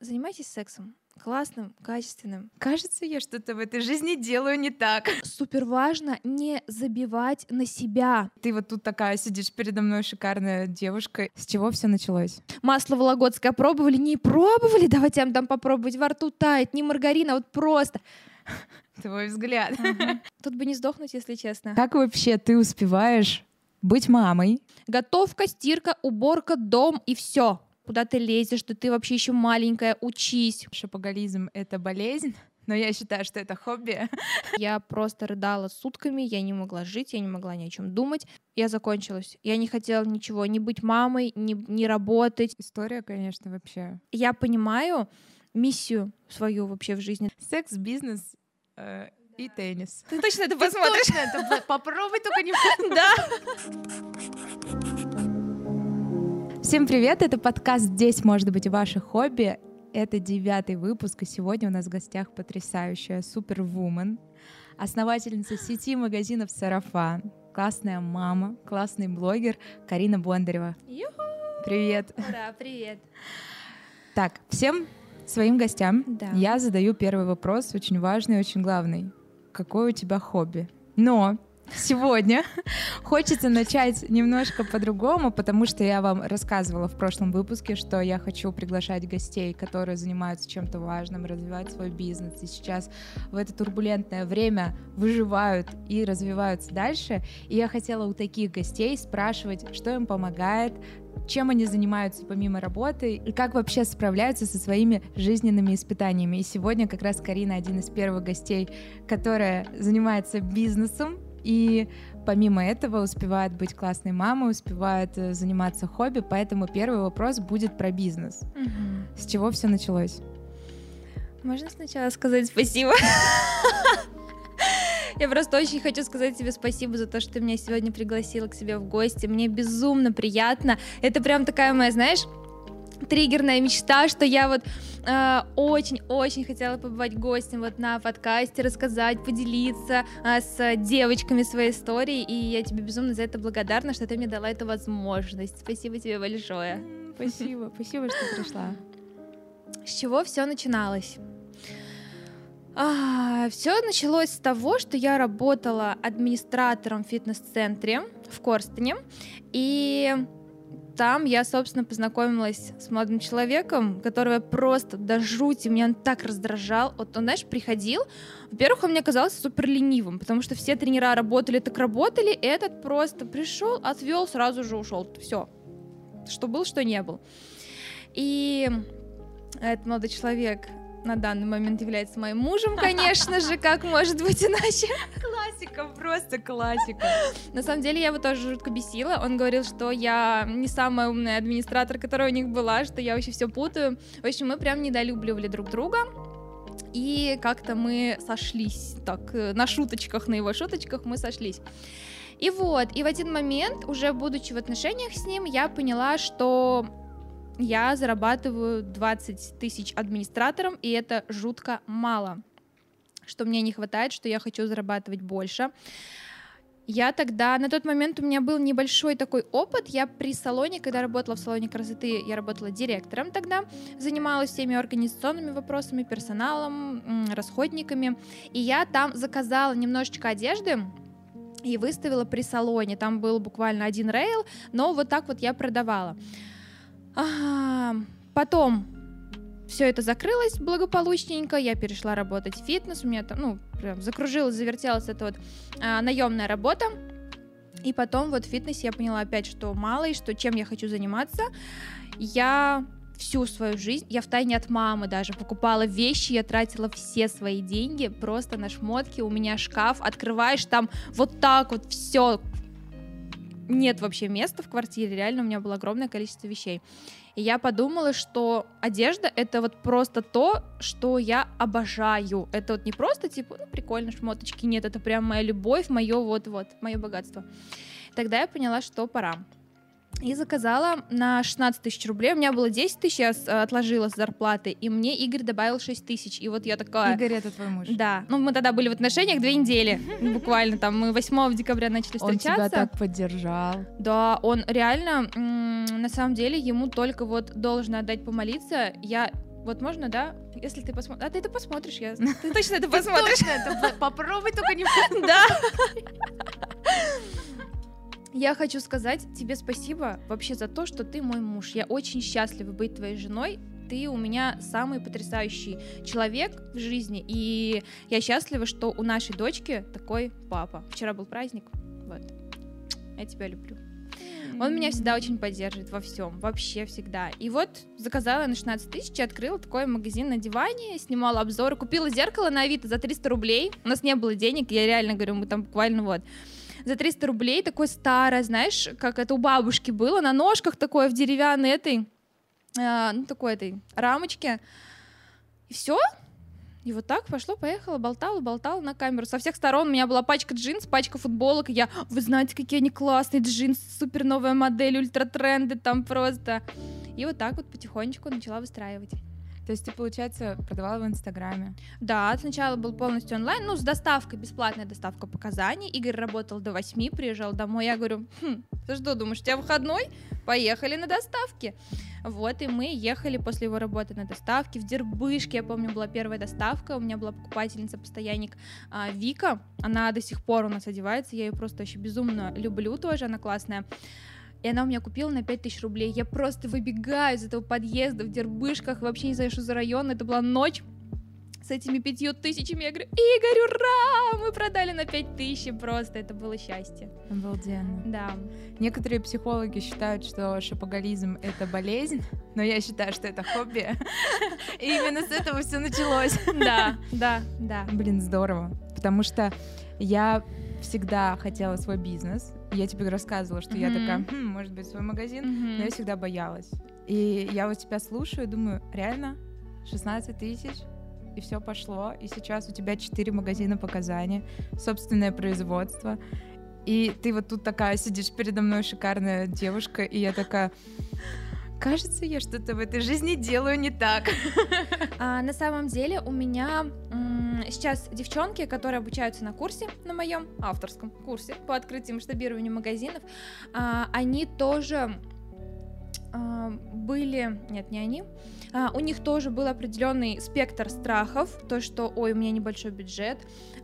занимайтесь сексом. Классным, качественным. Кажется, я что-то в этой жизни делаю не так. Супер важно не забивать на себя. Ты вот тут такая сидишь передо мной, шикарная девушка. С чего все началось? Масло вологодское пробовали? Не пробовали? Давайте я вам там попробовать. Во рту тает, не маргарина, вот просто. Твой взгляд. Тут бы не сдохнуть, если честно. Как вообще ты успеваешь быть мамой? Готовка, стирка, уборка, дом и все куда ты лезешь, что ты вообще еще маленькая, учись. Шопоголизм — это болезнь, но я считаю, что это хобби. Я просто рыдала сутками, я не могла жить, я не могла ни о чем думать. Я закончилась. Я не хотела ничего, не быть мамой, не, не работать. История, конечно, вообще. Я понимаю миссию свою вообще в жизни. Секс, бизнес э, и теннис. Ты точно это посмотришь? Точно это попробуй, только не Да. Всем привет, это подкаст «Здесь может быть ваше хобби». Это девятый выпуск, и сегодня у нас в гостях потрясающая супервумен, основательница сети магазинов «Сарафан», классная мама, классный блогер Карина Бондарева. Ю-ху! Привет! Да, привет! Так, всем своим гостям да. я задаю первый вопрос, очень важный и очень главный. Какое у тебя хобби? Но сегодня хочется начать немножко по-другому, потому что я вам рассказывала в прошлом выпуске, что я хочу приглашать гостей, которые занимаются чем-то важным, развивать свой бизнес, и сейчас в это турбулентное время выживают и развиваются дальше. И я хотела у таких гостей спрашивать, что им помогает, чем они занимаются помимо работы и как вообще справляются со своими жизненными испытаниями. И сегодня как раз Карина один из первых гостей, которая занимается бизнесом, и помимо этого успевает быть классной мамой, успевает э, заниматься хобби, поэтому первый вопрос будет про бизнес. Угу. С чего все началось? Можно сначала сказать спасибо? Я просто очень хочу сказать тебе спасибо за то, что ты меня сегодня пригласила к себе в гости. Мне безумно приятно. Это прям такая моя, знаешь, триггерная мечта, что я вот очень-очень э, хотела побывать гостем вот на подкасте, рассказать, поделиться э, с девочками своей историей, и я тебе безумно за это благодарна, что ты мне дала эту возможность. Спасибо тебе большое. Спасибо, спасибо, что пришла. С чего все начиналось? А, все началось с того, что я работала администратором в фитнес-центре в Корстене, и там я, собственно, познакомилась с молодым человеком, которого просто до жути, меня он так раздражал. Вот он, знаешь, приходил, во-первых, он мне казался супер ленивым, потому что все тренера работали так работали, этот просто пришел, отвел, сразу же ушел. Все. Что был, что не был. И этот молодой человек на данный момент является моим мужем, конечно же, как может быть иначе. Классика, просто классика. На самом деле я его тоже жутко бесила. Он говорил, что я не самая умная администратор, которая у них была, что я вообще все путаю. В общем, мы прям недолюбливали друг друга. И как-то мы сошлись, так, э, на шуточках, на его шуточках мы сошлись. И вот, и в один момент, уже будучи в отношениях с ним, я поняла, что я зарабатываю 20 тысяч администратором, и это жутко мало, что мне не хватает, что я хочу зарабатывать больше. Я тогда, на тот момент у меня был небольшой такой опыт, я при салоне, когда работала в салоне красоты, я работала директором тогда, занималась всеми организационными вопросами, персоналом, расходниками, и я там заказала немножечко одежды, и выставила при салоне. Там был буквально один рейл, но вот так вот я продавала. А, потом все это закрылось благополучненько, я перешла работать в фитнес, у меня там, ну, прям закружилась, завертелась эта вот а, наемная работа. И потом вот в фитнесе я поняла опять, что мало и что чем я хочу заниматься. Я всю свою жизнь, я в тайне от мамы даже покупала вещи, я тратила все свои деньги просто на шмотки, у меня шкаф, открываешь там вот так вот все, нет вообще места в квартире, реально у меня было огромное количество вещей. И я подумала, что одежда это вот просто то, что я обожаю. Это вот не просто типа, ну прикольно, шмоточки, нет, это прям моя любовь, мое вот-вот, мое богатство. Тогда я поняла, что пора и заказала на 16 тысяч рублей. У меня было 10 тысяч, я отложила с зарплаты, и мне Игорь добавил 6 тысяч. И вот я такая... Игорь — это твой муж? Да. Ну, мы тогда были в отношениях две недели, буквально там. Мы 8 декабря начали встречаться. Он тебя так поддержал. Да, он реально, на самом деле, ему только вот должен отдать помолиться. Я Вот можно, да? Если ты посмотришь. А ты это посмотришь, я. Ты точно это посмотришь. Точно, это попробуй только не Да. Я хочу сказать тебе спасибо вообще за то, что ты мой муж. Я очень счастлива быть твоей женой. Ты у меня самый потрясающий человек в жизни, и я счастлива, что у нашей дочки такой папа. Вчера был праздник, вот. Я тебя люблю. Он меня всегда очень поддерживает во всем, вообще всегда. И вот заказала на 16 тысяч, открыла такой магазин на диване, снимала обзоры, купила зеркало на Авито за 300 рублей. У нас не было денег, я реально говорю, мы там буквально вот за 300 рублей, такое старое, знаешь, как это у бабушки было, на ножках такое в деревянной этой, э, ну, такой этой рамочке. И все, и вот так пошло, поехала, болтала, болтала на камеру. Со всех сторон у меня была пачка джинс, пачка футболок. И я, вы знаете, какие они классные джинсы, супер новая модель, ультра-тренды там просто. И вот так вот потихонечку начала выстраивать. То есть ты, получается, продавала в Инстаграме? Да, сначала был полностью онлайн, ну, с доставкой, бесплатная доставка показаний. Игорь работал до 8, приезжал домой. Я говорю, хм, ты что, думаешь, у тебя выходной? Поехали на доставке. Вот, и мы ехали после его работы на доставке. В Дербышке, я помню, была первая доставка. У меня была покупательница, постоянник а, Вика. Она до сих пор у нас одевается. Я ее просто вообще безумно люблю тоже, она классная. И она у меня купила на 5000 рублей. Я просто выбегаю из этого подъезда в Дербышках, вообще не знаю, что за район. Это была ночь с этими пятью тысячами. Я говорю, Игорь, ура! Мы продали на пять тысяч. Просто это было счастье. Обалденно. Да. Некоторые психологи считают, что шопоголизм — это болезнь, но я считаю, что это хобби. И именно с этого все началось. Да, да, да. Блин, здорово. Потому что я всегда хотела свой бизнес. Я тебе рассказывала, что mm-hmm. я такая, хм, может быть, свой магазин, mm-hmm. но я всегда боялась. И я вот тебя слушаю и думаю, реально, 16 тысяч, и все пошло. И сейчас у тебя 4 магазина по Казани, собственное производство. И ты вот тут такая сидишь передо мной, шикарная девушка, и я такая, кажется, я что-то в этой жизни делаю не так. А, на самом деле у меня м- сейчас девчонки, которые обучаются на курсе, на моем авторском курсе по открытию и масштабированию магазинов, а, они тоже а, были, нет, не они, а, у них тоже был определенный спектр страхов, то, что, ой, у меня небольшой бюджет,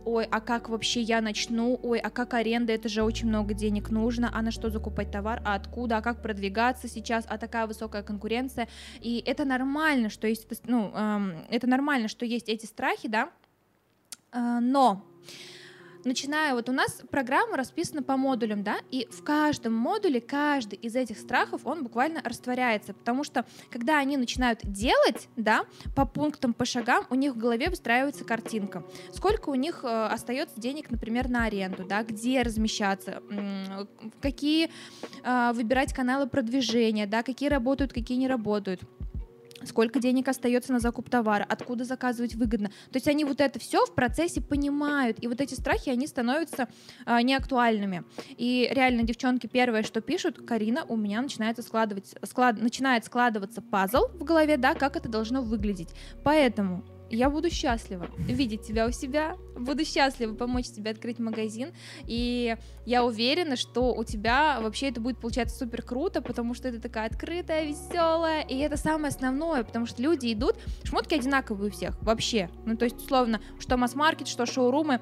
ой, а как вообще я начну, ой, а как аренда, это же очень много денег нужно, а на что закупать товар, а откуда, а как продвигаться сейчас, а такая высокая конкуренция, и это нормально, что есть, ну, это нормально, что есть эти страхи, да, но начиная, вот у нас программа расписана по модулям, да, и в каждом модуле каждый из этих страхов, он буквально растворяется, потому что когда они начинают делать, да, по пунктам, по шагам, у них в голове выстраивается картинка. Сколько у них э, остается денег, например, на аренду, да, где размещаться, э, какие э, выбирать каналы продвижения, да, какие работают, какие не работают сколько денег остается на закуп товара, откуда заказывать выгодно. То есть они вот это все в процессе понимают, и вот эти страхи, они становятся а, неактуальными. И реально девчонки первое, что пишут, Карина, у меня начинается складывать, склад, начинает складываться пазл в голове, да, как это должно выглядеть. Поэтому я буду счастлива видеть тебя у себя, буду счастлива помочь тебе открыть магазин, и я уверена, что у тебя вообще это будет получаться супер круто, потому что это такая открытая, веселая, и это самое основное, потому что люди идут, шмотки одинаковые у всех, вообще, ну то есть условно, что масс-маркет, что шоурумы,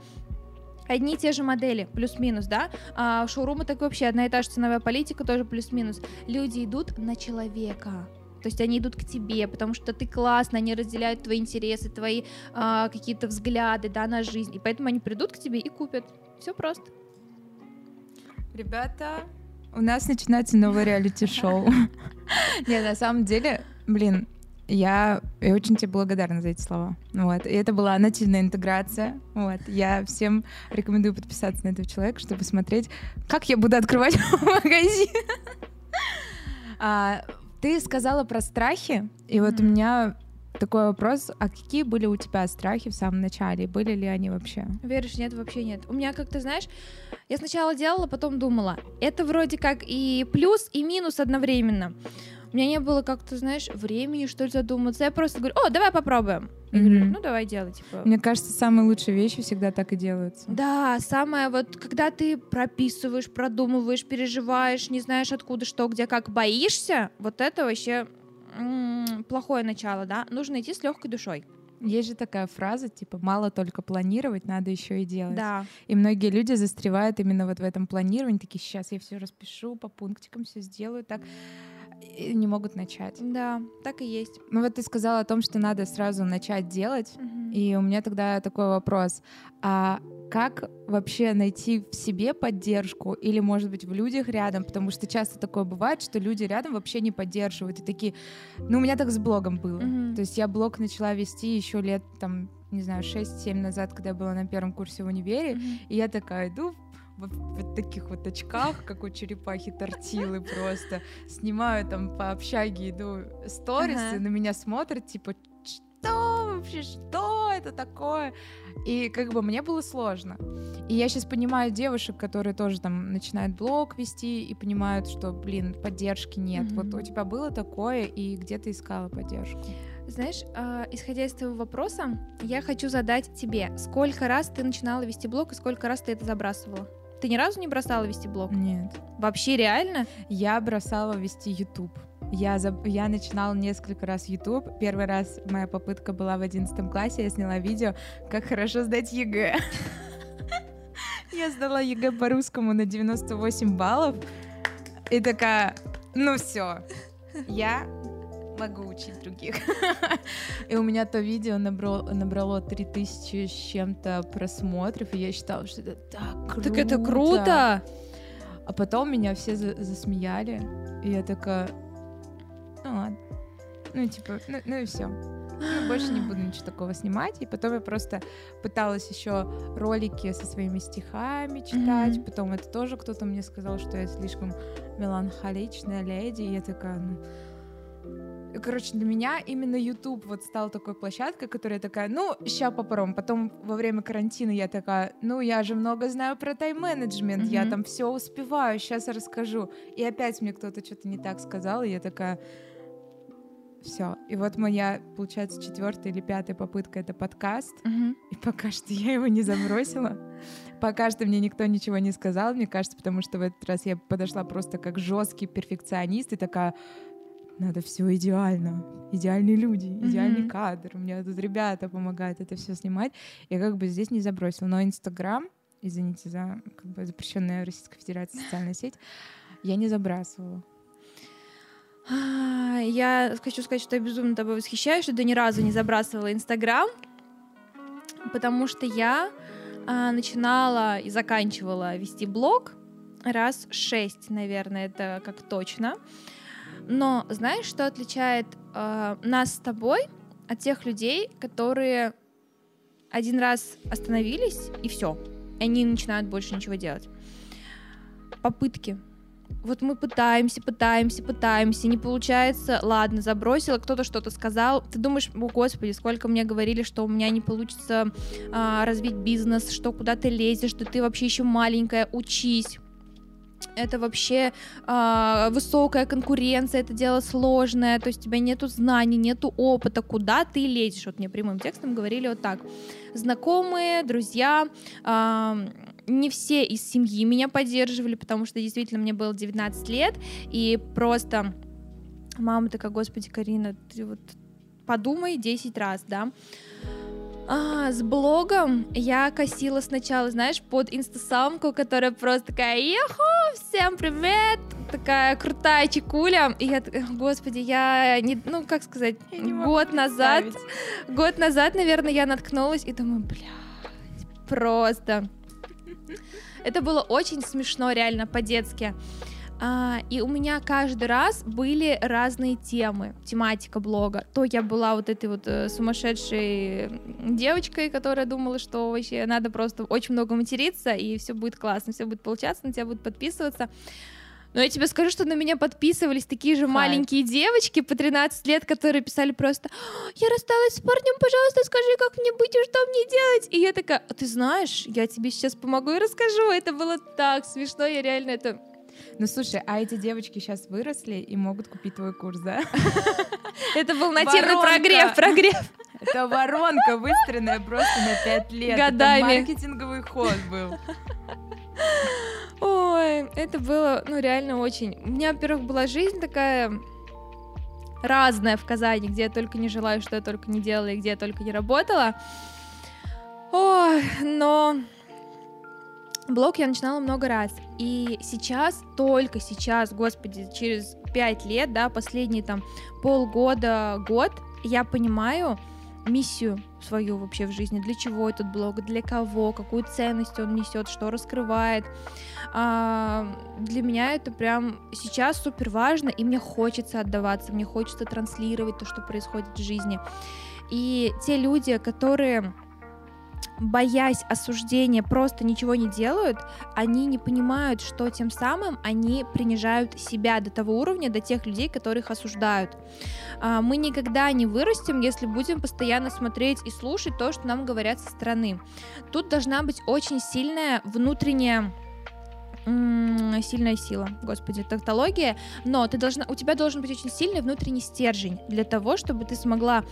одни и те же модели, плюс-минус, да, а шоурумы так вообще одна и та же ценовая политика, тоже плюс-минус. Люди идут на человека, то есть они идут к тебе, потому что ты классно, они разделяют твои интересы, твои а, какие-то взгляды, да, на жизнь, и поэтому они придут к тебе и купят. Все просто. Ребята, у нас начинается новое реалити-шоу. Не, на самом деле, блин, я, я очень тебе благодарна за эти слова. Вот. И это была нативная интеграция. Вот. Я всем рекомендую подписаться на этого человека, чтобы смотреть, как я буду открывать магазин. А, ты сказала про страхи, и вот у меня такой вопрос, а какие были у тебя страхи в самом начале? Были ли они вообще? Веришь, нет, вообще нет. У меня как-то, знаешь, я сначала делала, потом думала, это вроде как и плюс, и минус одновременно. У меня не было как-то, знаешь, времени, что ли, задуматься. Я просто говорю, о, давай попробуем. Я mm-hmm. говорю, ну давай делай, типа. Мне кажется, самые лучшие вещи всегда так и делаются. Да, самое вот, когда ты прописываешь, продумываешь, переживаешь, не знаешь откуда, что, где, как, боишься, вот это вообще м, плохое начало, да, нужно идти с легкой душой. Есть же такая фраза, типа, мало только планировать, надо еще и делать. Да. И многие люди застревают именно вот в этом планировании, такие, сейчас я все распишу, по пунктикам все сделаю, так и не могут начать. Да, так и есть. Ну вот ты сказала о том, что надо сразу начать делать, Мгм. и у меня тогда такой вопрос. А как вообще найти в себе поддержку или, может быть, в людях рядом? Потому что часто такое бывает, что люди рядом вообще не поддерживают. И такие... Ну, у меня так с блогом было. Мгм. То есть я блог начала вести еще лет, там, не знаю, 6-7 назад, когда я была на первом курсе в универе. Мгм. И я такая иду в вот таких вот очках, как у черепахи тортилы просто. Снимаю там по общаге, иду сторис, Ага. и на меня смотрят, типа, что вообще, что это такое? И как бы мне было сложно. И я сейчас понимаю девушек, которые тоже там начинают блог вести и понимают, что, блин, поддержки нет. Мгм. Вот у тебя было такое, и где ты искала поддержку? Знаешь, а, исходя из твоего вопроса, я хочу задать тебе, сколько раз ты начинала вести блог и сколько раз ты это забрасывала? Ты ни разу не бросала вести блог? Нет. Вообще реально? Я бросала вести YouTube. Я, заб- я начинала несколько раз YouTube. Первый раз моя попытка была в 11 классе. Я сняла видео, как хорошо сдать ЕГЭ. Я сдала ЕГЭ по-русскому на 98 баллов. И такая, ну все, я могу учить других. И у меня то видео набрало, набрало 3000 с чем-то просмотров, и я считала, что это так круто. Так это круто! А потом меня все за- засмеяли, и я такая, ну ладно. Ну, типа, ну, ну и все. Ну, больше не буду ничего такого снимать. И потом я просто пыталась еще ролики со своими стихами читать. Мгм. Потом это тоже кто-то мне сказал, что я слишком меланхоличная леди. И я такая, ну... И, Короче, для меня именно YouTube вот стал такой площадкой, которая такая, ну, ща попробуем. Потом во время карантина я такая, ну, я же много знаю про тайм-менеджмент, я Мгм. там все успеваю, сейчас расскажу. И опять мне кто-то что-то не так сказал, и я такая, все. И вот моя, получается, четвертая или пятая попытка это подкаст. Мгм. И пока что я его не забросила. Пока что мне никто ничего не сказал, мне кажется, потому что в этот раз я подошла просто как жесткий перфекционист и такая, надо все идеально, идеальные люди, идеальный Мгм. кадр. У меня тут ребята помогают это все снимать. Я как бы здесь не забросила. Но Инстаграм, извините за как бы запрещенная Российской Федерации социальная сеть, я не забрасывала. А, Я хочу сказать, что я безумно тобой восхищаюсь, что ты ни разу не забрасывала Инстаграм, потому что я а, начинала и заканчивала вести блог раз шесть, наверное, это как точно. Но знаешь, что отличает а, нас с тобой от тех людей, которые один раз остановились и все, они начинают больше ничего делать? Попытки вот мы пытаемся, пытаемся, пытаемся, не получается, ладно, забросила, кто-то что-то сказал, ты думаешь, о господи, сколько мне говорили, что у меня не получится а, развить бизнес, что куда ты лезешь, что ты вообще еще маленькая, учись. Это вообще а, высокая конкуренция, это дело сложное, то есть у тебя нету знаний, нету опыта, куда ты лезешь? Вот мне прямым текстом говорили вот так. Знакомые, друзья, а, не все из семьи меня поддерживали, потому что действительно мне было 19 лет, и просто мама такая, господи, Карина, ты вот подумай 10 раз, да. А, с блогом я косила сначала, знаешь, под инстасамку, которая просто такая, еху, всем привет, такая крутая чекуля. И я такая, господи, я не, ну, как сказать, год назад, год назад, наверное, я наткнулась и думаю, блядь, просто. Это было очень смешно, реально, по-детски. А, и у меня каждый раз были разные темы, тематика блога. То я была вот этой вот э, сумасшедшей девочкой, которая думала, что вообще надо просто очень много материться, и все будет классно, все будет получаться, на тебя будут подписываться. Но я тебе скажу, что на меня подписывались такие же Хайп. маленькие девочки по 13 лет, которые писали просто «А, «Я рассталась с парнем, пожалуйста, скажи, как мне быть и что мне делать?» И я такая «А ты знаешь, я тебе сейчас помогу и расскажу». Это было так смешно, я реально это... Ну слушай, а эти девочки сейчас выросли и могут купить твой курс, да? Это был нативный прогрев, прогрев. Это воронка, выстроенная просто на пять лет. Годами. Это маркетинговый ход был. Ой, это было, ну, реально очень... У меня, во-первых, была жизнь такая разное в Казани, где я только не желаю, что я только не делала и где я только не работала. Ой, но блог я начинала много раз. И сейчас, только сейчас, господи, через пять лет, да, последние там полгода, год, я понимаю миссию свою вообще в жизни, для чего этот блог, для кого, какую ценность он несет, что раскрывает. А, для меня это прям сейчас супер важно, и мне хочется отдаваться, мне хочется транслировать то, что происходит в жизни. И те люди, которые боясь осуждения, просто ничего не делают, они не понимают, что тем самым они принижают себя до того уровня, до тех людей, которых осуждают. А, мы никогда не вырастем, если будем постоянно смотреть и слушать то, что нам говорят со стороны. Тут должна быть очень сильная внутренняя сильная сила, господи, тавтология, но ты должна, у тебя должен быть очень сильный внутренний стержень для того, чтобы ты смогла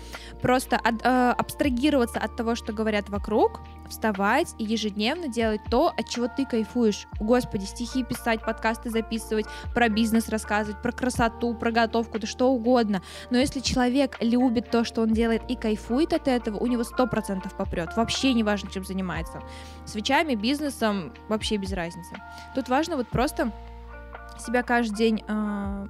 просто от, э, абстрагироваться от того, что говорят вокруг, вставать и ежедневно делать то, от чего ты кайфуешь. Господи, стихи писать, подкасты записывать, про бизнес рассказывать, про красоту, про готовку, да что угодно. Но если человек любит то, что он делает и кайфует от этого, у него сто процентов попрет. Вообще не важно, чем занимается. Свечами, бизнесом, вообще без разницы. Тут важно вот просто себя каждый день э,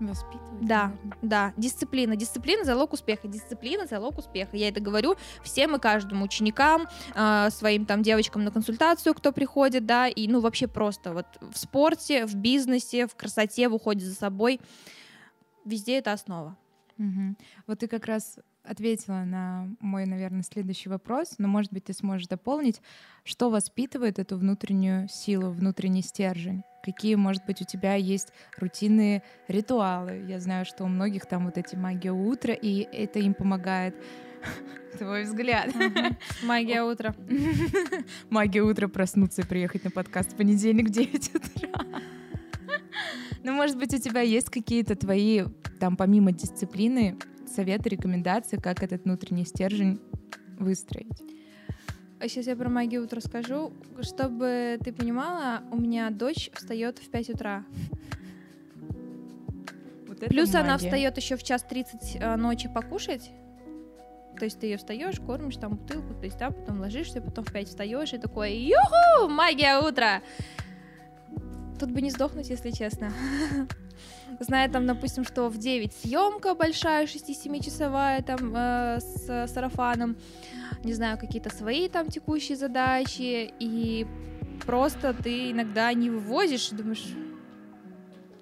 Воспитывать. да, наверное. да, дисциплина. Дисциплина залог успеха. Дисциплина залог успеха. Я это говорю всем и каждому ученикам, э, своим там девочкам на консультацию, кто приходит, да, и ну вообще просто вот в спорте, в бизнесе, в красоте, в уходе за собой. Везде это основа. Мгм. Вот ты как раз ответила на мой, наверное, следующий вопрос, но, может быть, ты сможешь дополнить, что воспитывает эту внутреннюю силу, внутренний стержень? Какие, может быть, у тебя есть рутинные ритуалы? Я знаю, что у многих там вот эти магия утра, и это им помогает. Твой взгляд. Магия утра. Магия утра проснуться и приехать на подкаст в понедельник в 9 утра. Ну, может быть, у тебя есть какие-то твои, там, помимо дисциплины, советы, рекомендации, как этот внутренний стержень выстроить? А сейчас я про магию утра скажу. Чтобы ты понимала, у меня дочь встает в 5 утра. Вот Плюс она магия. встает еще в час 30 э, ночи покушать. То есть ты ее встаешь, кормишь там бутылку, то есть да, потом ложишься, потом в 5 встаешь и такой, юху, магия утра. Тут бы не сдохнуть, если честно. Зная там, допустим, что в 9 съемка большая, 6-7 часовая там э, с сарафаном, не знаю, какие-то свои там текущие задачи, и просто ты иногда не вывозишь, и думаешь,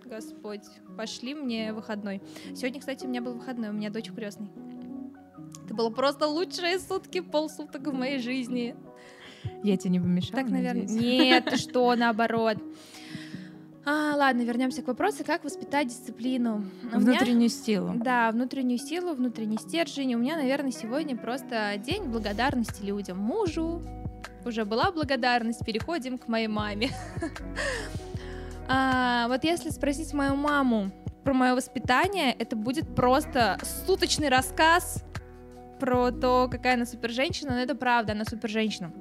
Господь, пошли мне выходной. Сегодня, кстати, у меня был выходной, у меня дочь крестный. Это было просто лучшие сутки, полсуток в моей жизни. Я тебе не помешала, Так, наверное. надеюсь? Нет, что, наоборот. А, ладно, вернемся к вопросу, как воспитать дисциплину. У меня- Внутреннюю силу. Да, внутреннюю силу, внутренний стержень. У меня, наверное, сегодня просто день благодарности людям. Мужу уже была благодарность, переходим к моей маме. А, Вот если спросить мою маму про мое воспитание, это будет просто суточный рассказ про то, какая она супер женщина, но это правда, она супер женщина.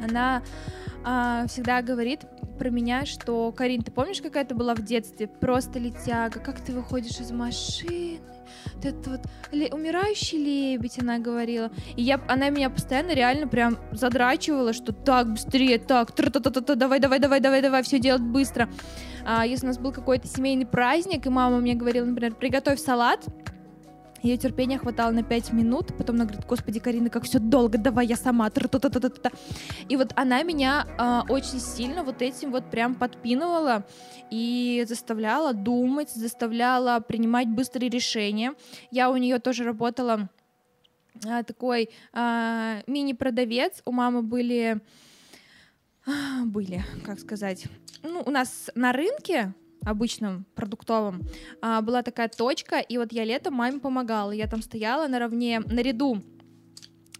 Она а, всегда говорит про меня, что Карин, ты помнишь, какая ты была в детстве? Просто летяга, как ты выходишь из машины? Ты это вот ле- умирающий лебедь, она говорила. И я, она меня постоянно реально прям задрачивала, что так, быстрее, так, тра-та-та-та, давай, давай, давай, давай, давай, все делать быстро. А, если у нас был какой-то семейный праздник, и мама мне говорила, например, приготовь салат, ее терпения хватало на 5 минут, потом она говорит, господи, Карина, как все долго, давай я сама. тра-та-та-та-та-та». И вот она меня а, очень сильно вот этим вот прям подпинывала и заставляла думать, заставляла принимать быстрые решения. Я у нее тоже работала а, такой а, мини-продавец. У мамы были были, как сказать, ну, у нас на рынке обычном продуктовом а, была такая точка, и вот я летом маме помогала, я там стояла наравне, наряду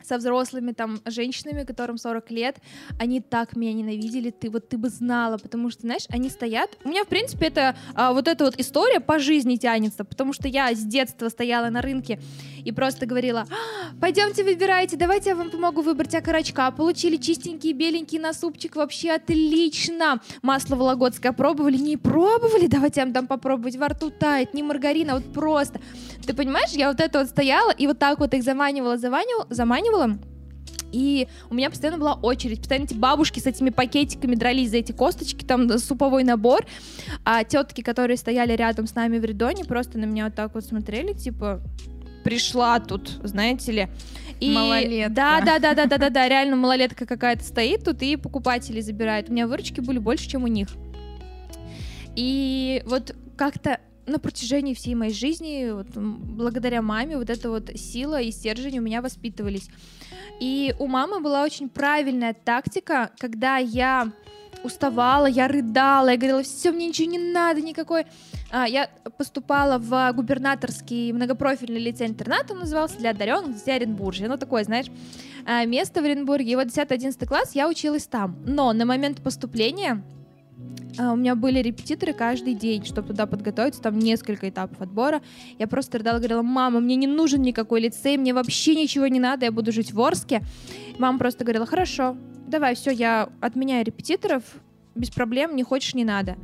со взрослыми там женщинами, которым 40 лет, они так меня ненавидели, ты вот ты бы знала, потому что, знаешь, они стоят. У меня, в принципе, это а, вот эта вот история по жизни тянется, потому что я с детства стояла на рынке и просто говорила, «А, пойдемте выбирайте, давайте я вам помогу выбрать окорочка. Получили чистенький, беленький на супчик, вообще отлично. Масло вологодское пробовали, не пробовали, давайте я вам дам попробовать, во рту тает, не маргарина, вот просто. Ты понимаешь, я вот это вот стояла и вот так вот их заманивала, заманивала, заманивала, и у меня постоянно была очередь. Постоянно эти бабушки с этими пакетиками дрались за эти косточки, там суповой набор. А тетки, которые стояли рядом с нами в рядоне, просто на меня вот так вот смотрели, типа, пришла тут, знаете ли. И... Малолетка. Да, да, да, да, да, да, да, реально малолетка какая-то стоит тут и покупатели забирают. У меня выручки были больше, чем у них. И вот как-то на протяжении всей моей жизни, вот, благодаря маме, вот эта вот сила и стержень у меня воспитывались. И у мамы была очень правильная тактика, когда я уставала, я рыдала, я говорила, все, мне ничего не надо, никакой. А, я поступала в губернаторский многопрофильный лицей-интернат, он назывался для одаренных, здесь Оренбуржье, ну такое, знаешь, а, место в Оренбурге. И вот 10-11 класс я училась там. Но на момент поступления у меня были репетиторы каждый день, чтобы туда подготовиться, там несколько этапов отбора. Я просто рыдала, говорила, мама, мне не нужен никакой лицей, мне вообще ничего не надо, я буду жить в Орске. Мама просто говорила, хорошо, давай, все, я отменяю репетиторов, без проблем, не хочешь, не надо.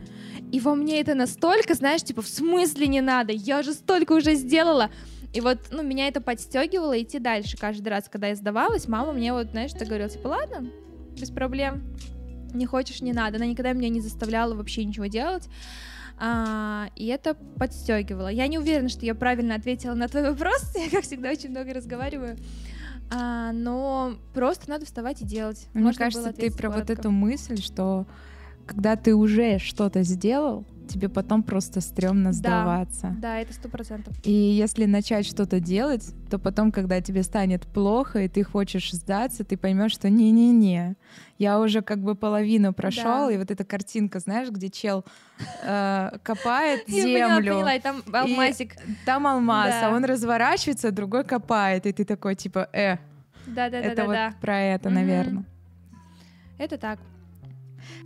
И во мне это настолько, знаешь, типа, в смысле не надо, я же столько уже сделала. И вот, ну, меня это подстегивало идти дальше. Каждый раз, когда я сдавалась, мама мне вот, знаешь, что говорила, типа, ладно, без проблем, не хочешь, не надо. Она никогда меня не заставляла вообще ничего делать. А, и это подстегивало. Я не уверена, что я правильно ответила на твой вопрос. Я, как всегда, очень много разговариваю. А, но просто надо вставать и делать. Мне Можно кажется, ты про коротко. вот эту мысль, что когда ты уже что-то сделал, тебе потом просто стрёмно сдаваться. Да, да это сто процентов. И если начать что-то делать, то потом, когда тебе станет плохо, и ты хочешь сдаться, ты поймешь, что не-не-не, я уже как бы половину прошел, да. и вот эта картинка, знаешь, где чел э, копает землю. Я поняла, поняла, и там алмазик. И там алмаз, а он разворачивается, другой копает, и ты такой типа, э, да, да, это да, вот да. про это, наверное. Это так.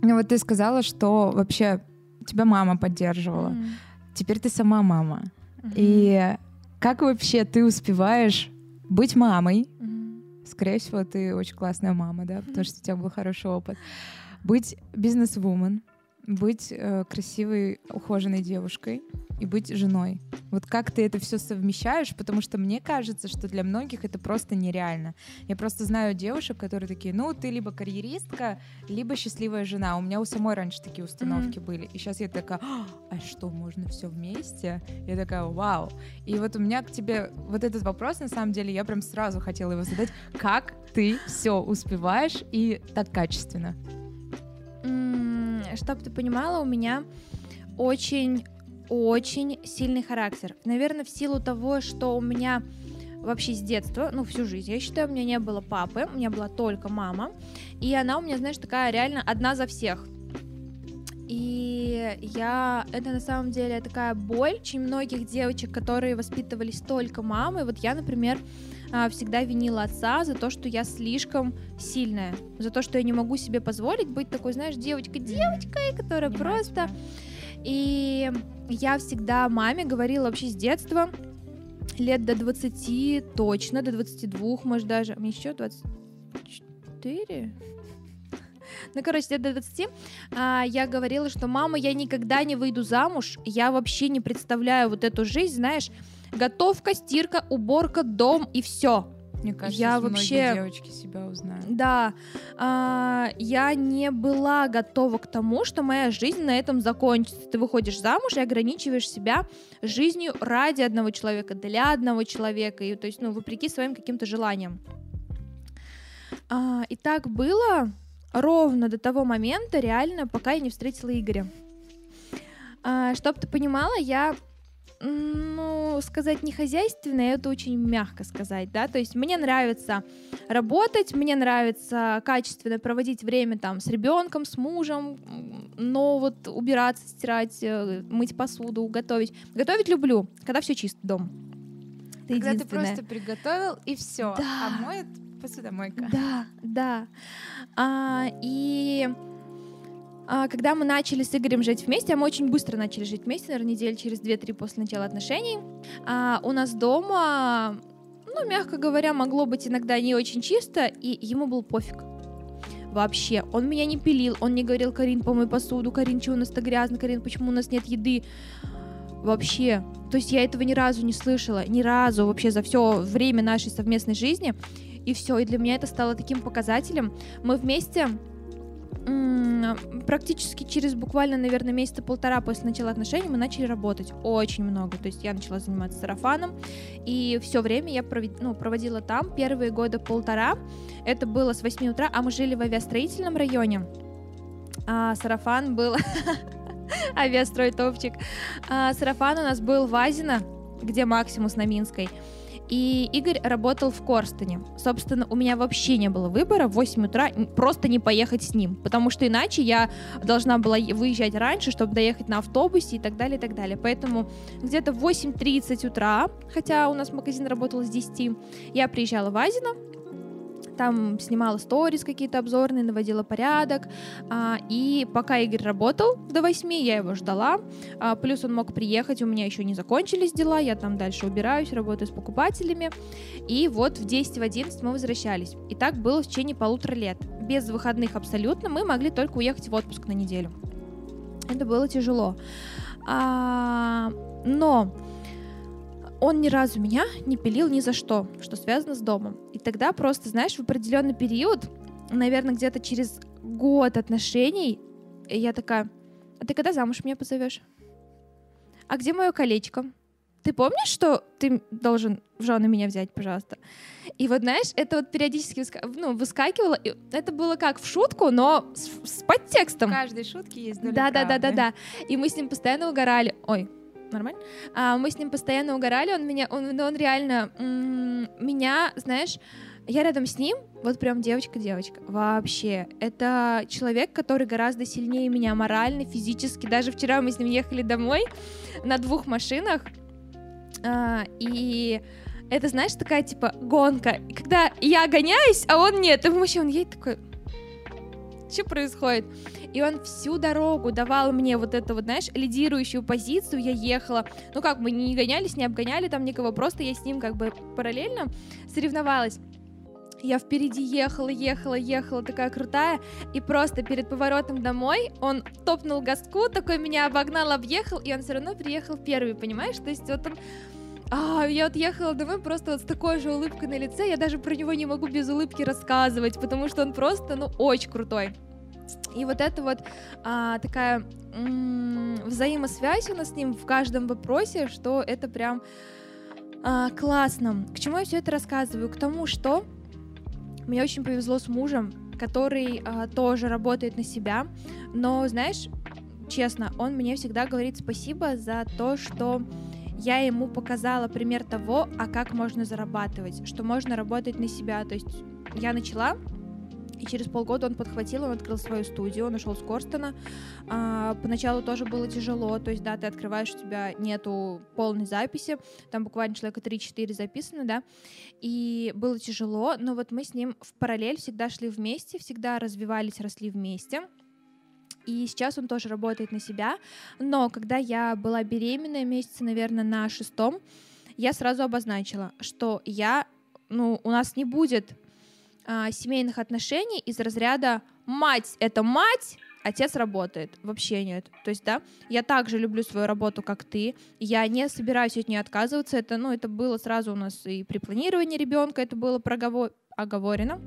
Ну вот ты сказала, что вообще тебя мама поддерживала. Mm-hmm. Теперь ты сама мама. Mm-hmm. И как вообще ты успеваешь быть мамой? Mm-hmm. Скорее всего, ты очень классная мама, да, потому что у тебя был хороший опыт. Быть бизнес-вумен, быть э, красивой, ухоженной девушкой и быть женой. Вот как ты это все совмещаешь, потому что мне кажется, что для многих это просто нереально. Я просто знаю девушек, которые такие, ну, ты либо карьеристка, либо счастливая жена. У меня у самой раньше такие установки mm-hmm. были. И сейчас я такая, а что, можно все вместе? Я такая, вау. И вот у меня к тебе вот этот вопрос, на самом деле, я прям сразу хотела его задать. Как ты все успеваешь и так качественно? Чтобы ты понимала, у меня очень очень сильный характер. Наверное, в силу того, что у меня вообще с детства, ну, всю жизнь, я считаю, у меня не было папы, у меня была только мама, и она у меня, знаешь, такая реально одна за всех. И я, это на самом деле такая боль очень многих девочек, которые воспитывались только мамой. Вот я, например, всегда винила отца за то, что я слишком сильная, за то, что я не могу себе позволить быть такой, знаешь, девочкой-девочкой, которая просто... И я всегда маме говорила вообще с детства, лет до 20 точно, до 22, может даже, мне еще 24? Ну, короче, лет до 20 а, я говорила, что мама, я никогда не выйду замуж, я вообще не представляю вот эту жизнь, знаешь, готовка, стирка, уборка, дом и все. Мне кажется, я вообще девочки себя узнают. Да, а, я не была готова к тому, что моя жизнь на этом закончится. Ты выходишь замуж и ограничиваешь себя жизнью ради одного человека, для одного человека, и то есть, ну, вопреки своим каким-то желаниям. А, и так было ровно до того момента, реально, пока я не встретила Игоря. А, чтоб ты понимала, я ну, сказать не хозяйственное, это очень мягко сказать, да, то есть мне нравится работать, мне нравится качественно проводить время там с ребенком, с мужем, но вот убираться, стирать, э, мыть посуду, готовить. Готовить люблю, когда все чисто дом. Это когда ты просто приготовил и все, да. а моет Посудомойка. Да, да. А, и а, когда мы начали с Игорем жить вместе, а мы очень быстро начали жить вместе, наверное, недели через 2-3 после начала отношений, а, у нас дома, ну, мягко говоря, могло быть иногда не очень чисто, и ему был пофиг. Вообще, он меня не пилил, он не говорил, Карин, помой посуду, Карин, что у нас-то грязно, Карин, почему у нас нет еды. Вообще. То есть я этого ни разу не слышала, ни разу вообще за все время нашей совместной жизни. И все, и для меня это стало таким показателем. Мы вместе практически через буквально, наверное, месяца полтора после начала отношений мы начали работать очень много. То есть я начала заниматься сарафаном, и все время я провед... ну, проводила там первые года полтора. Это было с 8 утра, а мы жили в авиастроительном районе. А сарафан был... Авиастрой топчик. А, сарафан у нас был в Азино, где Максимус на Минской. И Игорь работал в Корстоне. Собственно, у меня вообще не было выбора в 8 утра просто не поехать с ним, потому что иначе я должна была выезжать раньше, чтобы доехать на автобусе и так далее, и так далее. Поэтому где-то в 8.30 утра, хотя у нас магазин работал с 10, я приезжала в Азино, там снимала сторис какие-то обзорные, наводила порядок, а, и пока Игорь работал до 8, я его ждала, а, плюс он мог приехать, у меня еще не закончились дела, я там дальше убираюсь, работаю с покупателями, и вот в 10 в 11 мы возвращались. И так было в течение полутора лет. Без выходных абсолютно, мы могли только уехать в отпуск на неделю. Это было тяжело. А, но он ни разу меня не пилил ни за что, что связано с домом. И тогда просто, знаешь, в определенный период, наверное, где-то через год отношений, я такая, а ты когда замуж меня позовешь? А где мое колечко? Ты помнишь, что ты должен в жены меня взять, пожалуйста? И вот, знаешь, это вот периодически выска... ну, выскакивало. И это было как в шутку, но с, с подтекстом. В каждой шутке есть доля Да, правды. да, да, да, да. И мы с ним постоянно угорали. Ой, нормально. А, мы с ним постоянно угорали, он меня, он, он реально меня, знаешь, я рядом с ним, вот прям девочка-девочка, вообще. Это человек, который гораздо сильнее меня морально, физически. Даже вчера мы с ним ехали домой на двух машинах, а, и это, знаешь, такая, типа, гонка. Когда я гоняюсь, а он нет, и вообще он едет такой, что происходит? И он всю дорогу давал мне вот эту вот, знаешь, лидирующую позицию, я ехала, ну как, мы не гонялись, не обгоняли там никого, просто я с ним как бы параллельно соревновалась. Я впереди ехала, ехала, ехала, такая крутая, и просто перед поворотом домой он топнул газку, такой меня обогнал, объехал, и он все равно приехал первый, понимаешь? То есть вот он а, я вот ехала домой просто вот с такой же улыбкой на лице, я даже про него не могу без улыбки рассказывать, потому что он просто, ну, очень крутой. И вот это вот а, такая м- взаимосвязь у нас с ним в каждом вопросе, что это прям а, классно. К чему я все это рассказываю? К тому, что мне очень повезло с мужем, который а, тоже работает на себя, но, знаешь, честно, он мне всегда говорит спасибо за то, что я ему показала пример того, а как можно зарабатывать, что можно работать на себя. То есть я начала и через полгода он подхватил, он открыл свою студию, он ушел с Корстона. А, поначалу тоже было тяжело, то есть, да, ты открываешь, у тебя нету полной записи, там буквально человека 3-4 записаны, да, и было тяжело, но вот мы с ним в параллель всегда шли вместе, всегда развивались, росли вместе. И сейчас он тоже работает на себя. Но когда я была беременная, месяца, наверное, на шестом, я сразу обозначила, что я, ну, у нас не будет а, семейных отношений из разряда мать это мать, отец работает. Вообще нет. То есть, да, я также люблю свою работу, как ты. Я не собираюсь от нее отказываться. Это, ну, это было сразу у нас и при планировании ребенка, это было проговор... оговорено.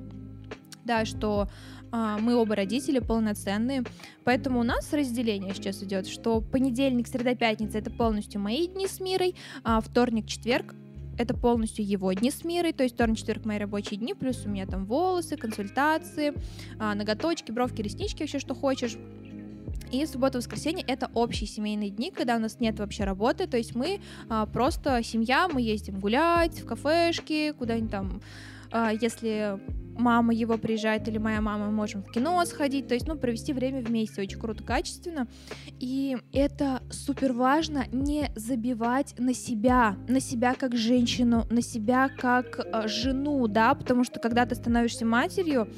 Да, что а, мы оба родители полноценные, поэтому у нас разделение сейчас идет, что понедельник, среда, пятница это полностью мои дни с мирой, а вторник, четверг это полностью его дни с мирой, то есть вторник, четверг мои рабочие дни, плюс у меня там волосы, консультации, а, ноготочки, бровки, реснички, вообще что хочешь. И суббота, воскресенье это общие семейные дни, когда у нас нет вообще работы, то есть мы а, просто семья, мы ездим гулять в кафешки, куда-нибудь там, а, если мама его приезжает или моя мама, мы можем в кино сходить, то есть, ну, провести время вместе очень круто, качественно. И это супер важно не забивать на себя, на себя как женщину, на себя как э, жену, да, потому что когда ты становишься матерью,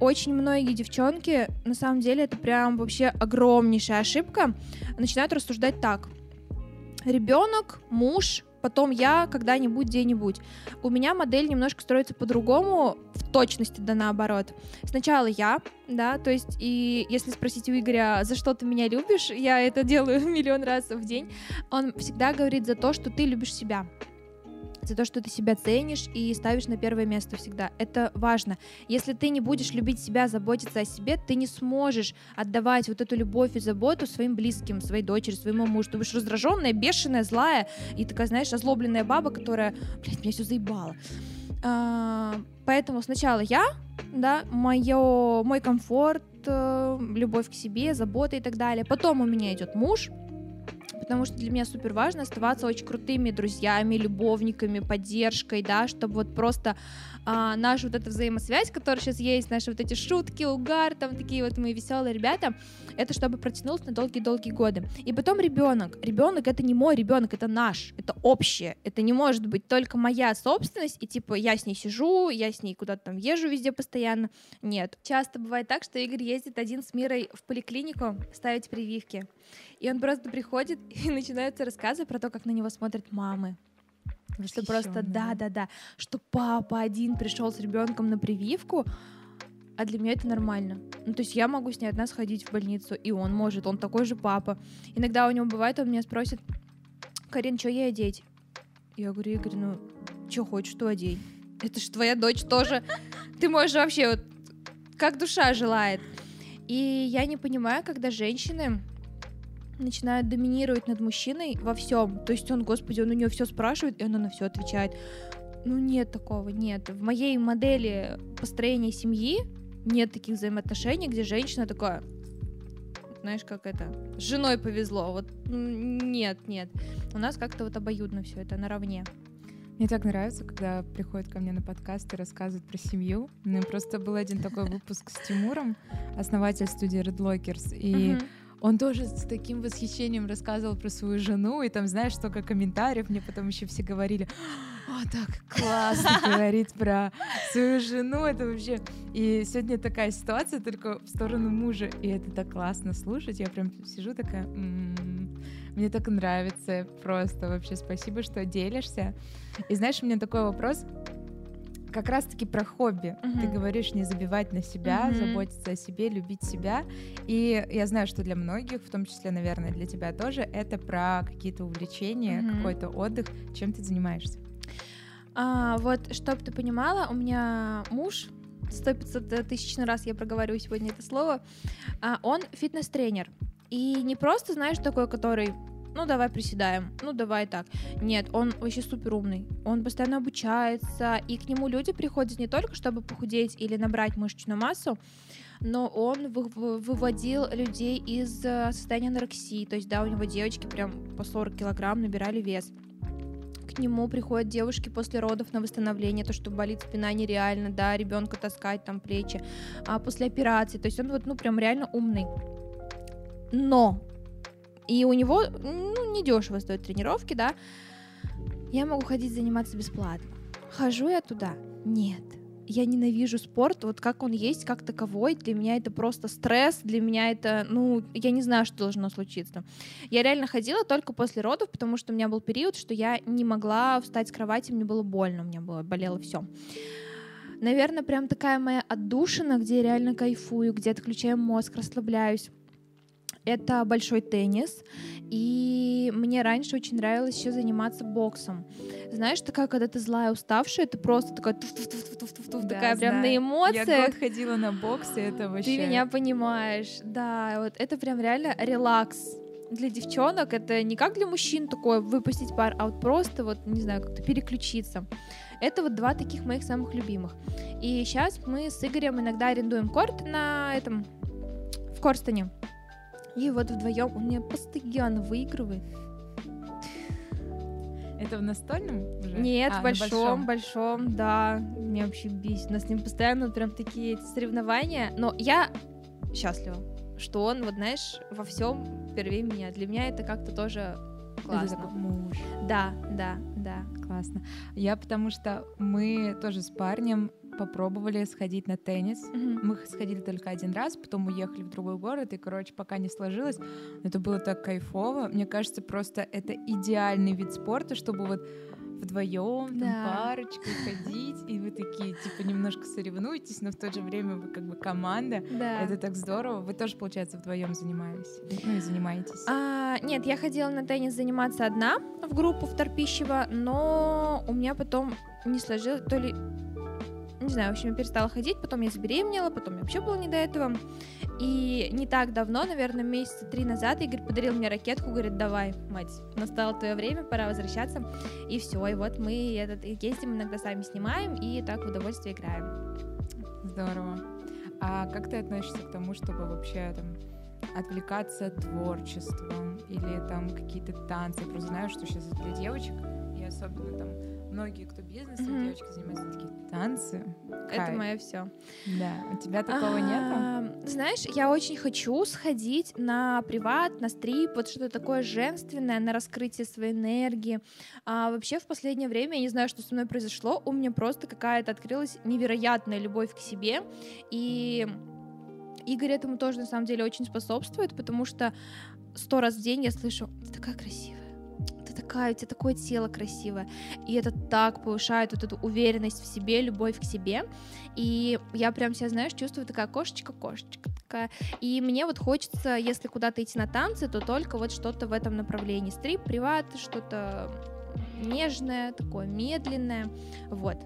очень многие девчонки, на самом деле, это прям вообще огромнейшая ошибка, начинают рассуждать так. Ребенок, муж, потом я когда-нибудь где-нибудь. У меня модель немножко строится по-другому, в точности да наоборот. Сначала я, да, то есть и если спросить у Игоря, за что ты меня любишь, я это делаю миллион раз в день, он всегда говорит за то, что ты любишь себя за то, что ты себя ценишь и ставишь на первое место всегда. Это важно. Если ты не будешь любить себя, заботиться о себе, ты не сможешь отдавать вот эту любовь и заботу своим близким, своей дочери, своему мужу. Ты будешь раздраженная, бешеная, злая и такая, знаешь, озлобленная баба, которая, блядь, меня все заебало. А, поэтому сначала я, да, моё, мой комфорт, э, любовь к себе, забота и так далее. Потом у меня идет муж, потому что для меня супер важно оставаться очень крутыми друзьями, любовниками, поддержкой, да, чтобы вот просто а, наша вот эта взаимосвязь, которая сейчас есть, наши вот эти шутки, угар, там такие вот мы веселые ребята, это чтобы протянулось на долгие-долгие годы. И потом ребенок. Ребенок это не мой ребенок, это наш, это общее. Это не может быть только моя собственность, и типа я с ней сижу, я с ней куда-то там езжу везде постоянно. Нет. Часто бывает так, что Игорь ездит один с Мирой в поликлинику ставить прививки. И он просто приходит, и начинаются рассказы про то, как на него смотрят мамы. Что просто да-да-да, что папа один пришел с ребенком на прививку, а для меня это нормально. Ну, то есть я могу с ней одна сходить в больницу, и он может, он такой же папа. Иногда у него бывает, он меня спросит, Карин, что ей одеть? Я говорю, Игорь, ну, что хочешь, что одень. Это же твоя дочь тоже. Ты можешь вообще вот как душа желает. И я не понимаю, когда женщины начинают доминировать над мужчиной во всем. То есть он, господи, он у нее все спрашивает, и она на все отвечает. Ну нет такого, нет. В моей модели построения семьи нет таких взаимоотношений, где женщина такая, знаешь, как это, с женой повезло. Вот нет, нет. У нас как-то вот обоюдно все это наравне. Мне так нравится, когда приходят ко мне на подкаст и рассказывают про семью. У меня просто был один такой выпуск с Тимуром, основатель студии Red Lockers, и uh-huh он тоже с таким восхищением рассказывал про свою жену, и там, знаешь, столько комментариев, мне потом еще все говорили, о, так классно говорить про свою жену, это вообще... И сегодня такая ситуация, только в сторону мужа, и это так классно слушать, я прям сижу такая, м-м-м, мне так нравится, просто вообще спасибо, что делишься. И знаешь, у меня такой вопрос, как раз-таки про хобби. Uh-huh. Ты говоришь не забивать на себя, uh-huh. заботиться о себе, любить себя. И я знаю, что для многих, в том числе, наверное, для тебя тоже, это про какие-то увлечения, uh-huh. какой-то отдых. Чем ты занимаешься? А, вот, чтобы ты понимала, у меня муж, сто пятьсот тысячный раз я проговорю сегодня это слово, а, он фитнес-тренер. И не просто, знаешь, такой, который ну давай приседаем, ну давай так. Нет, он вообще супер умный, он постоянно обучается, и к нему люди приходят не только, чтобы похудеть или набрать мышечную массу, но он вы выводил людей из э, состояния анорексии, то есть, да, у него девочки прям по 40 килограмм набирали вес. К нему приходят девушки после родов на восстановление, то, что болит спина нереально, да, ребенка таскать, там, плечи, а после операции, то есть он вот, ну, прям реально умный. Но и у него, ну, недешево стоят тренировки, да. Я могу ходить заниматься бесплатно. Хожу я туда? Нет. Я ненавижу спорт, вот как он есть, как таковой. Для меня это просто стресс, для меня это, ну, я не знаю, что должно случиться. Я реально ходила только после родов, потому что у меня был период, что я не могла встать с кровати, мне было больно, у меня было, болело все. Наверное, прям такая моя отдушина, где я реально кайфую, где отключаю мозг, расслабляюсь это большой теннис, и мне раньше очень нравилось еще заниматься боксом. Знаешь, такая, когда ты злая, уставшая, ты просто такая туф -туф -туф -туф -туф -туф, да, такая прям на эмоциях. Я год ходила на бокс, и это вообще... Ты меня понимаешь, да, вот это прям реально релакс для девчонок это не как для мужчин такое выпустить пар, а вот просто вот, не знаю, как-то переключиться. Это вот два таких моих самых любимых. И сейчас мы с Игорем иногда арендуем корт на этом, в Корстоне. И вот вдвоем он меня постоянно выигрывает. Это в настольном уже? Нет, А, в на большом, большом, да. Меня вообще бесит. У нас с ним постоянно прям такие соревнования. Но я счастлива, что он, вот знаешь, во всем первее меня. Для меня это как-то тоже Это классно. такой муж. Да, да, да. Классно. Я потому что мы тоже с парнем попробовали сходить на теннис. Мгм. Мы сходили только один раз, потом уехали в другой город, и, короче, пока не сложилось, это было так кайфово. Мне кажется, просто это идеальный вид спорта, чтобы вот вдвоем, Да. там, парочкой ходить, и вы такие, типа, немножко соревнуетесь, но в то же время вы как бы команда. Да. Это так здорово. Вы тоже, получается, вдвоем занимались. Ну и занимаетесь. А, нет, я ходила на теннис заниматься одна в группу в Торпищево, но у меня потом не сложилось, то ли, не знаю, в общем, я перестала ходить, потом я забеременела, потом мне вообще было не до этого. И не так давно, наверное, месяца три назад, Игорь подарил мне ракетку, говорит, давай, мать, настало твое время, пора возвращаться. И все, и вот мы этот, ездим, иногда сами снимаем, и так в удовольствие играем. Здорово. А как ты относишься к тому, чтобы вообще там отвлекаться творчеством или там какие-то танцы? Я просто знаю, что сейчас для девочек, и особенно там многие, кто бизнесом, Мгм. девочки занимаются, такие танцы. Это Кайф. мое все. Да, у тебя такого нету? А, Знаешь, я очень хочу сходить на приват, на стрип, вот что-то такое женственное, на раскрытие своей энергии. А вообще в последнее время, я не знаю, что со мной произошло, у меня просто какая-то открылась невероятная любовь к себе, и Игорь этому тоже на самом деле очень способствует, потому что сто раз в день я слышу, ты такая красивая, такая, у тебя такое тело красивое, и это так повышает вот эту уверенность в себе, любовь к себе, и я прям себя, знаешь, чувствую такая кошечка-кошечка. И мне вот хочется, если куда-то идти на танцы, то только вот что-то в этом направлении. Стрип, приват, что-то нежное, такое медленное. Вот.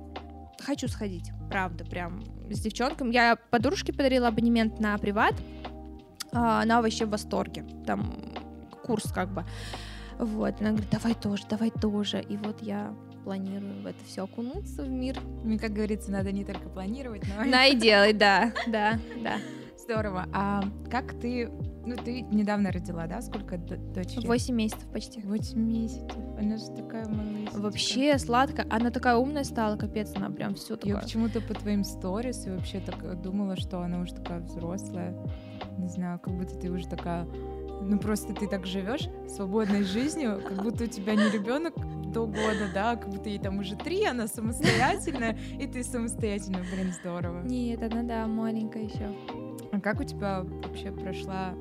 Хочу сходить, правда, прям с девчонками. Я подружке подарила абонемент на приват. а, Она вообще в восторге. Там курс как бы. Вот. Она говорит, давай тоже, давай тоже. И вот я планирую в это все окунуться в мир. Ну, как говорится, надо не только планировать, но На и делай, да, да, да. здорово. А как ты, ну ты недавно родила, да? Сколько дочери? Восемь месяцев почти. Восемь месяцев. Она же такая малышка. Вообще сладко. Она такая умная стала, капец, она прям все Я такое. почему-то по твоим сторис и вообще так э, думала, что она уже такая взрослая. Не знаю, как будто ты уже такая... Ну просто ты так живешь свободной жизнью, как будто у тебя не ребенок до года, да, как будто ей там уже три, она самостоятельная, и ты самостоятельная, блин, здорово. Нет, она, да, маленькая еще. А как у тебя вообще прошла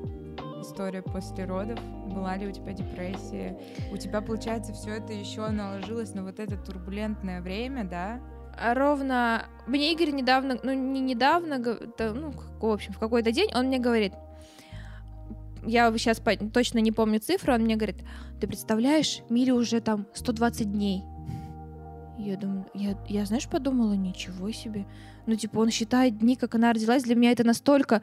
история после родов? Была ли у тебя депрессия? У тебя, получается, все это еще наложилось на вот это турбулентное время, да? А Ровно... Мне Игорь недавно, ну не недавно, ну, в общем, в какой-то день он мне говорит, я сейчас точно не помню цифру, он мне говорит, ты представляешь, Мире уже там 120 дней. Я думаю, я, я, знаешь, подумала, ничего себе. Ну, типа, он считает дни, как она родилась, для меня это настолько...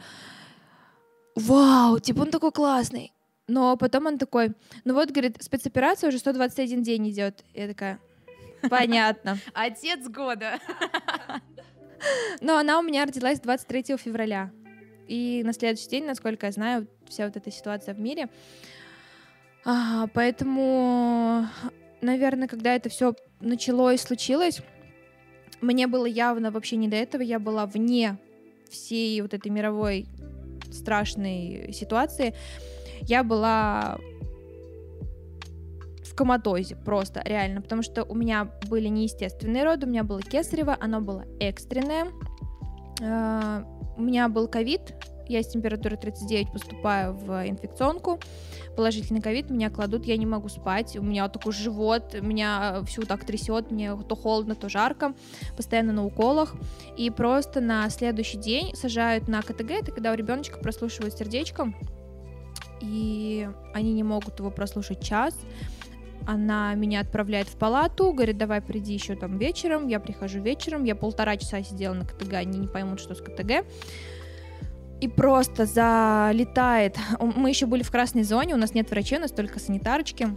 Вау, типа, он такой классный. Но потом он такой, ну вот, говорит, спецоперация уже 121 день идет. Я такая, понятно. Отец года. Но она у меня родилась 23 февраля. И на следующий день, насколько я знаю, вся вот эта ситуация в мире. А, поэтому, наверное, когда это все началось, случилось, мне было явно вообще не до этого. Я была вне всей вот этой мировой страшной ситуации. Я была в коматозе просто, реально, потому что у меня были неестественные роды, у меня было кесарево, оно было экстренное. У меня был ковид, я с температурой 39 поступаю в инфекционку, положительный ковид, меня кладут, я не могу спать, у меня такой живот, меня всю так трясет, мне то холодно, то жарко, постоянно на уколах, и просто на следующий день сажают на КТГ, это когда у ребеночка прослушивают сердечко, и они не могут его прослушать час, она меня отправляет в палату, говорит, давай приди еще там вечером. Я прихожу вечером, я полтора часа сидела на КТГ, они не поймут, что с КТГ. И просто залетает. Мы еще были в красной зоне, у нас нет врачей, у нас только санитарочки.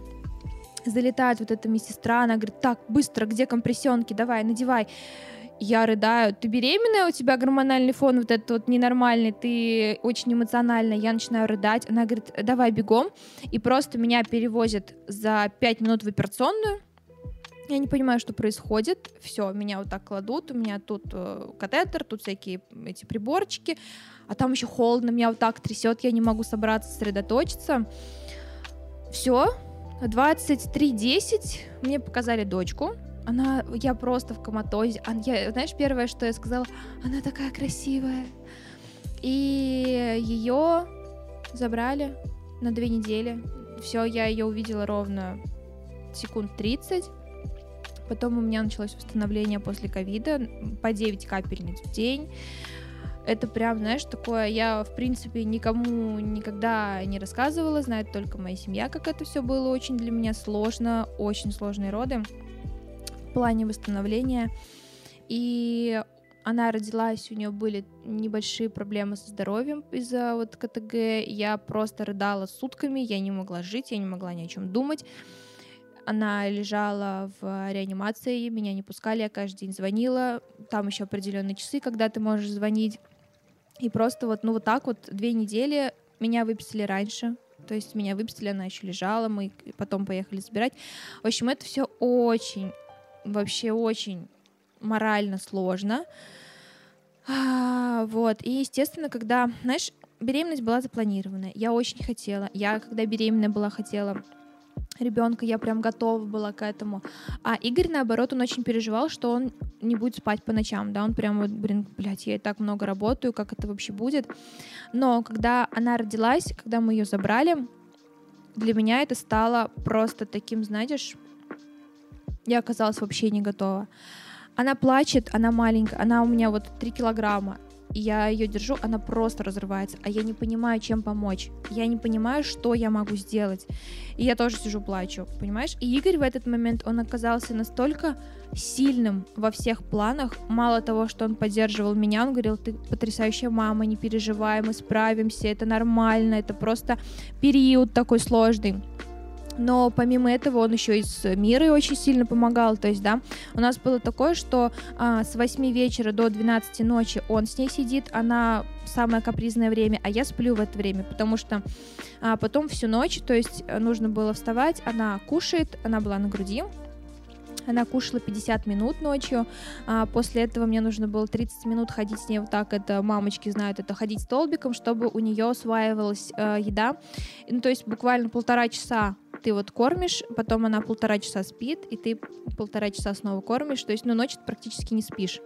Залетает вот эта медсестра, она говорит, так, быстро, где компрессионки, давай, надевай. Я рыдаю, ты беременная, у тебя гормональный фон вот этот вот ненормальный, ты очень эмоциональная, я начинаю рыдать. Она говорит, давай бегом, и просто меня перевозят за 5 минут в операционную, Я не понимаю, что происходит. Все, меня вот так кладут, у меня тут э, катетер, тут всякие эти приборчики, а там еще холодно, меня вот так трясет, я не могу собраться, сосредоточиться. Все, 23.10 мне показали дочку. Она, я просто в коматозе. А я, знаешь, первое, что я сказала, она такая красивая. И ее забрали на две недели. Все, я ее увидела ровно секунд 30. Потом у меня началось восстановление после ковида по 9 капельниц в день. Это прям, знаешь, такое, я, в принципе, никому никогда не рассказывала, знает только моя семья, как это все было очень для меня сложно, очень сложные роды в плане восстановления. И она родилась, у нее были небольшие проблемы со здоровьем из-за вот КТГ. Я просто рыдала сутками, я не могла жить, я не могла ни о чем думать. Она лежала в реанимации, меня не пускали, я каждый день звонила. Там еще определенные часы, когда ты можешь звонить. И просто вот, ну вот так вот две недели меня выписали раньше. То есть меня выписали, она еще лежала, мы потом поехали забирать. В общем, это все очень, вообще очень морально сложно. А, вот. И, естественно, когда, знаешь, беременность была запланирована. Я очень хотела. Я, когда беременная была, хотела ребенка, я прям готова была к этому. А Игорь, наоборот, он очень переживал, что он не будет спать по ночам, да, он прям вот, блин, блядь, я и так много работаю, как это вообще будет. Но когда она родилась, когда мы ее забрали, для меня это стало просто таким, знаешь, я оказалась вообще не готова. Она плачет, она маленькая, она у меня вот 3 килограмма я ее держу, она просто разрывается, а я не понимаю, чем помочь. Я не понимаю, что я могу сделать. И я тоже сижу, плачу, понимаешь? И Игорь в этот момент, он оказался настолько сильным во всех планах. Мало того, что он поддерживал меня, он говорил, ты потрясающая мама, не переживай, мы справимся, это нормально, это просто период такой сложный но помимо этого он еще и с Мирой очень сильно помогал, то есть, да, у нас было такое, что а, с 8 вечера до 12 ночи он с ней сидит, она самое капризное время, а я сплю в это время, потому что а, потом всю ночь, то есть нужно было вставать, она кушает, она была на груди, она кушала 50 минут ночью. А после этого мне нужно было 30 минут ходить с ней вот так. Это мамочки знают, это ходить столбиком, чтобы у нее усваивалась э, еда. Ну, то есть буквально полтора часа ты вот кормишь, потом она полтора часа спит, и ты полтора часа снова кормишь, то есть, ну, ночью практически не спишь.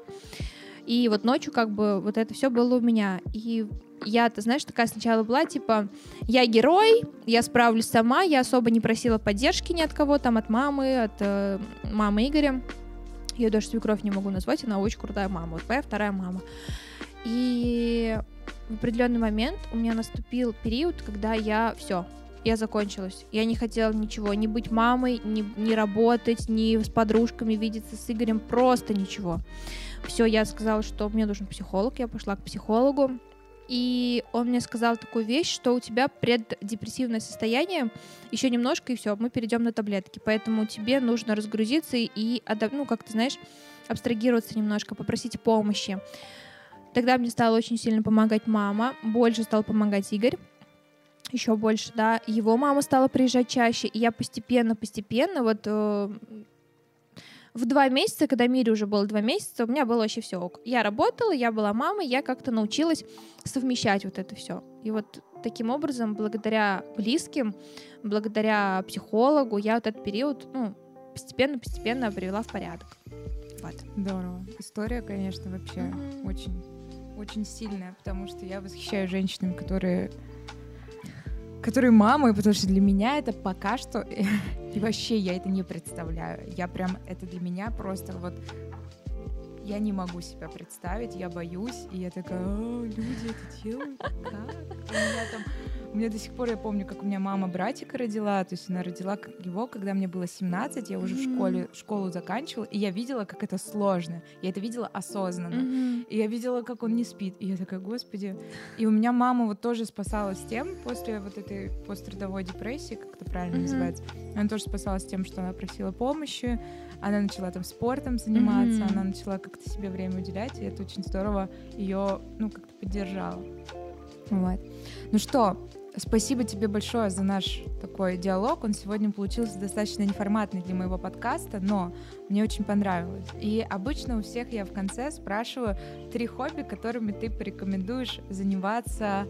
И вот ночью как бы вот это все было у меня. И я, ты знаешь, такая сначала была, типа, я герой, я справлюсь сама, я особо не просила поддержки ни от кого, там, от мамы, от э, мамы Игоря. Я даже свекровь не могу назвать, она очень крутая мама, вот моя вторая мама. И в определенный момент у меня наступил период, когда я все, я закончилась. Я не хотела ничего, не быть мамой, не, не работать, ни с подружками видеться с Игорем, просто ничего. Все, я сказала, что мне нужен психолог, я пошла к психологу, и он мне сказал такую вещь, что у тебя преддепрессивное состояние, еще немножко и все, мы перейдем на таблетки, поэтому тебе нужно разгрузиться и, ну, как ты знаешь, абстрагироваться немножко, попросить помощи. Тогда мне стала очень сильно помогать мама, больше стал помогать Игорь еще больше, да. Его мама стала приезжать чаще, и я постепенно-постепенно вот э, в два месяца, когда Мире уже было два месяца, у меня было вообще все ок. Я работала, я была мамой, я как-то научилась совмещать вот это все. И вот таким образом, благодаря близким, благодаря психологу, я вот этот период, ну, постепенно-постепенно привела в порядок. Вот. Здорово. История, конечно, вообще mm-hmm. очень, очень сильная, потому что я восхищаюсь женщинами, которые которые мамы, потому что для меня это пока что... И вообще я это не представляю. Я прям... Это для меня просто вот я не могу себя представить, я боюсь, и я такая, люди это делают, как? У меня там, у меня до сих пор, я помню, как у меня мама братика родила, то есть она родила его, когда мне было 17, я уже в школе, школу заканчивала, и я видела, как это сложно, я это видела осознанно, и я видела, как он не спит, и я такая, господи, и у меня мама вот тоже спасалась тем, после вот этой пострадовой депрессии, как это правильно называется, она тоже спасалась тем, что она просила помощи, она начала там спортом заниматься, mm-hmm. она начала как-то себе время уделять, и это очень здорово ее, ну, как-то поддержало. Вот. Ну что, Спасибо тебе большое за наш такой диалог. Он сегодня получился достаточно неформатный для моего подкаста, но мне очень понравилось. И обычно у всех я в конце спрашиваю три хобби, которыми ты порекомендуешь заниматься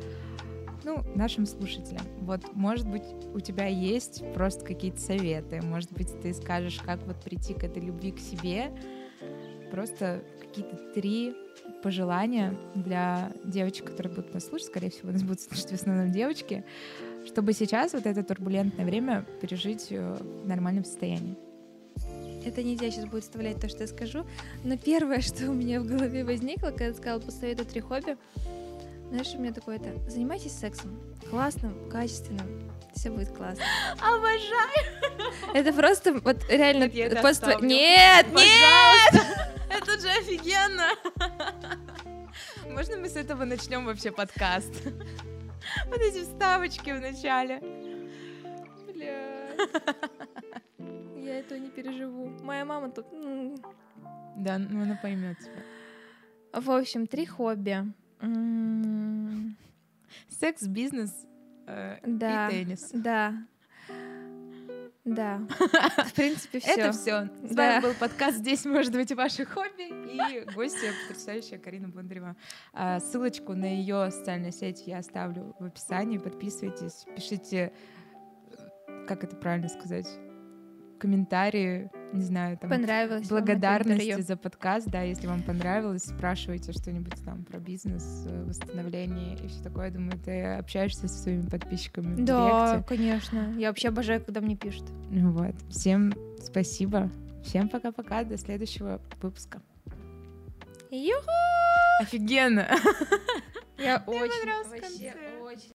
ну, нашим слушателям. Вот, может быть, у тебя есть просто какие-то советы, может быть, ты скажешь, как вот прийти к этой любви к себе, просто какие-то три пожелания для девочек, которые будут нас слушать, скорее всего, нас будут слушать в основном девочки, чтобы сейчас вот это турбулентное время пережить э, в нормальном состоянии. Это нельзя сейчас будет вставлять то, что я скажу, но первое, что у меня в голове возникло, когда я сказала посоветую три хобби, знаешь, у меня такое-то, занимайтесь сексом, классным, качественным, все будет классно. Обожаю! Это просто вот реально Нет, я это. Нет, нет! Это же офигенно! Можно мы с этого начнем вообще подкаст? Вот эти вставочки в начале. Бля. Я этого не переживу. Моя мама тут... Да, ну она поймет тебя. В общем, три хобби. Секс, бизнес э, Да. и теннис. Да. Да. В принципе, все. Это все. С Да. вами был подкаст «Здесь может быть ваше хобби» и гостья потрясающая Карина Бондарева. А, Ссылочку на ее социальные сети я оставлю в описании. Подписывайтесь, пишите, э, как это правильно сказать, комментарии, не знаю, там, Понравилось. благодарности за подкаст, да, если вам понравилось, спрашивайте что-нибудь там про бизнес, э, восстановление и все такое. Думаю, ты общаешься со своими подписчиками Да, конечно. Я вообще обожаю, когда мне пишут. Вот. Всем спасибо. Всем пока-пока. До следующего выпуска. Юху! Офигенно! Я очень вообще концерт.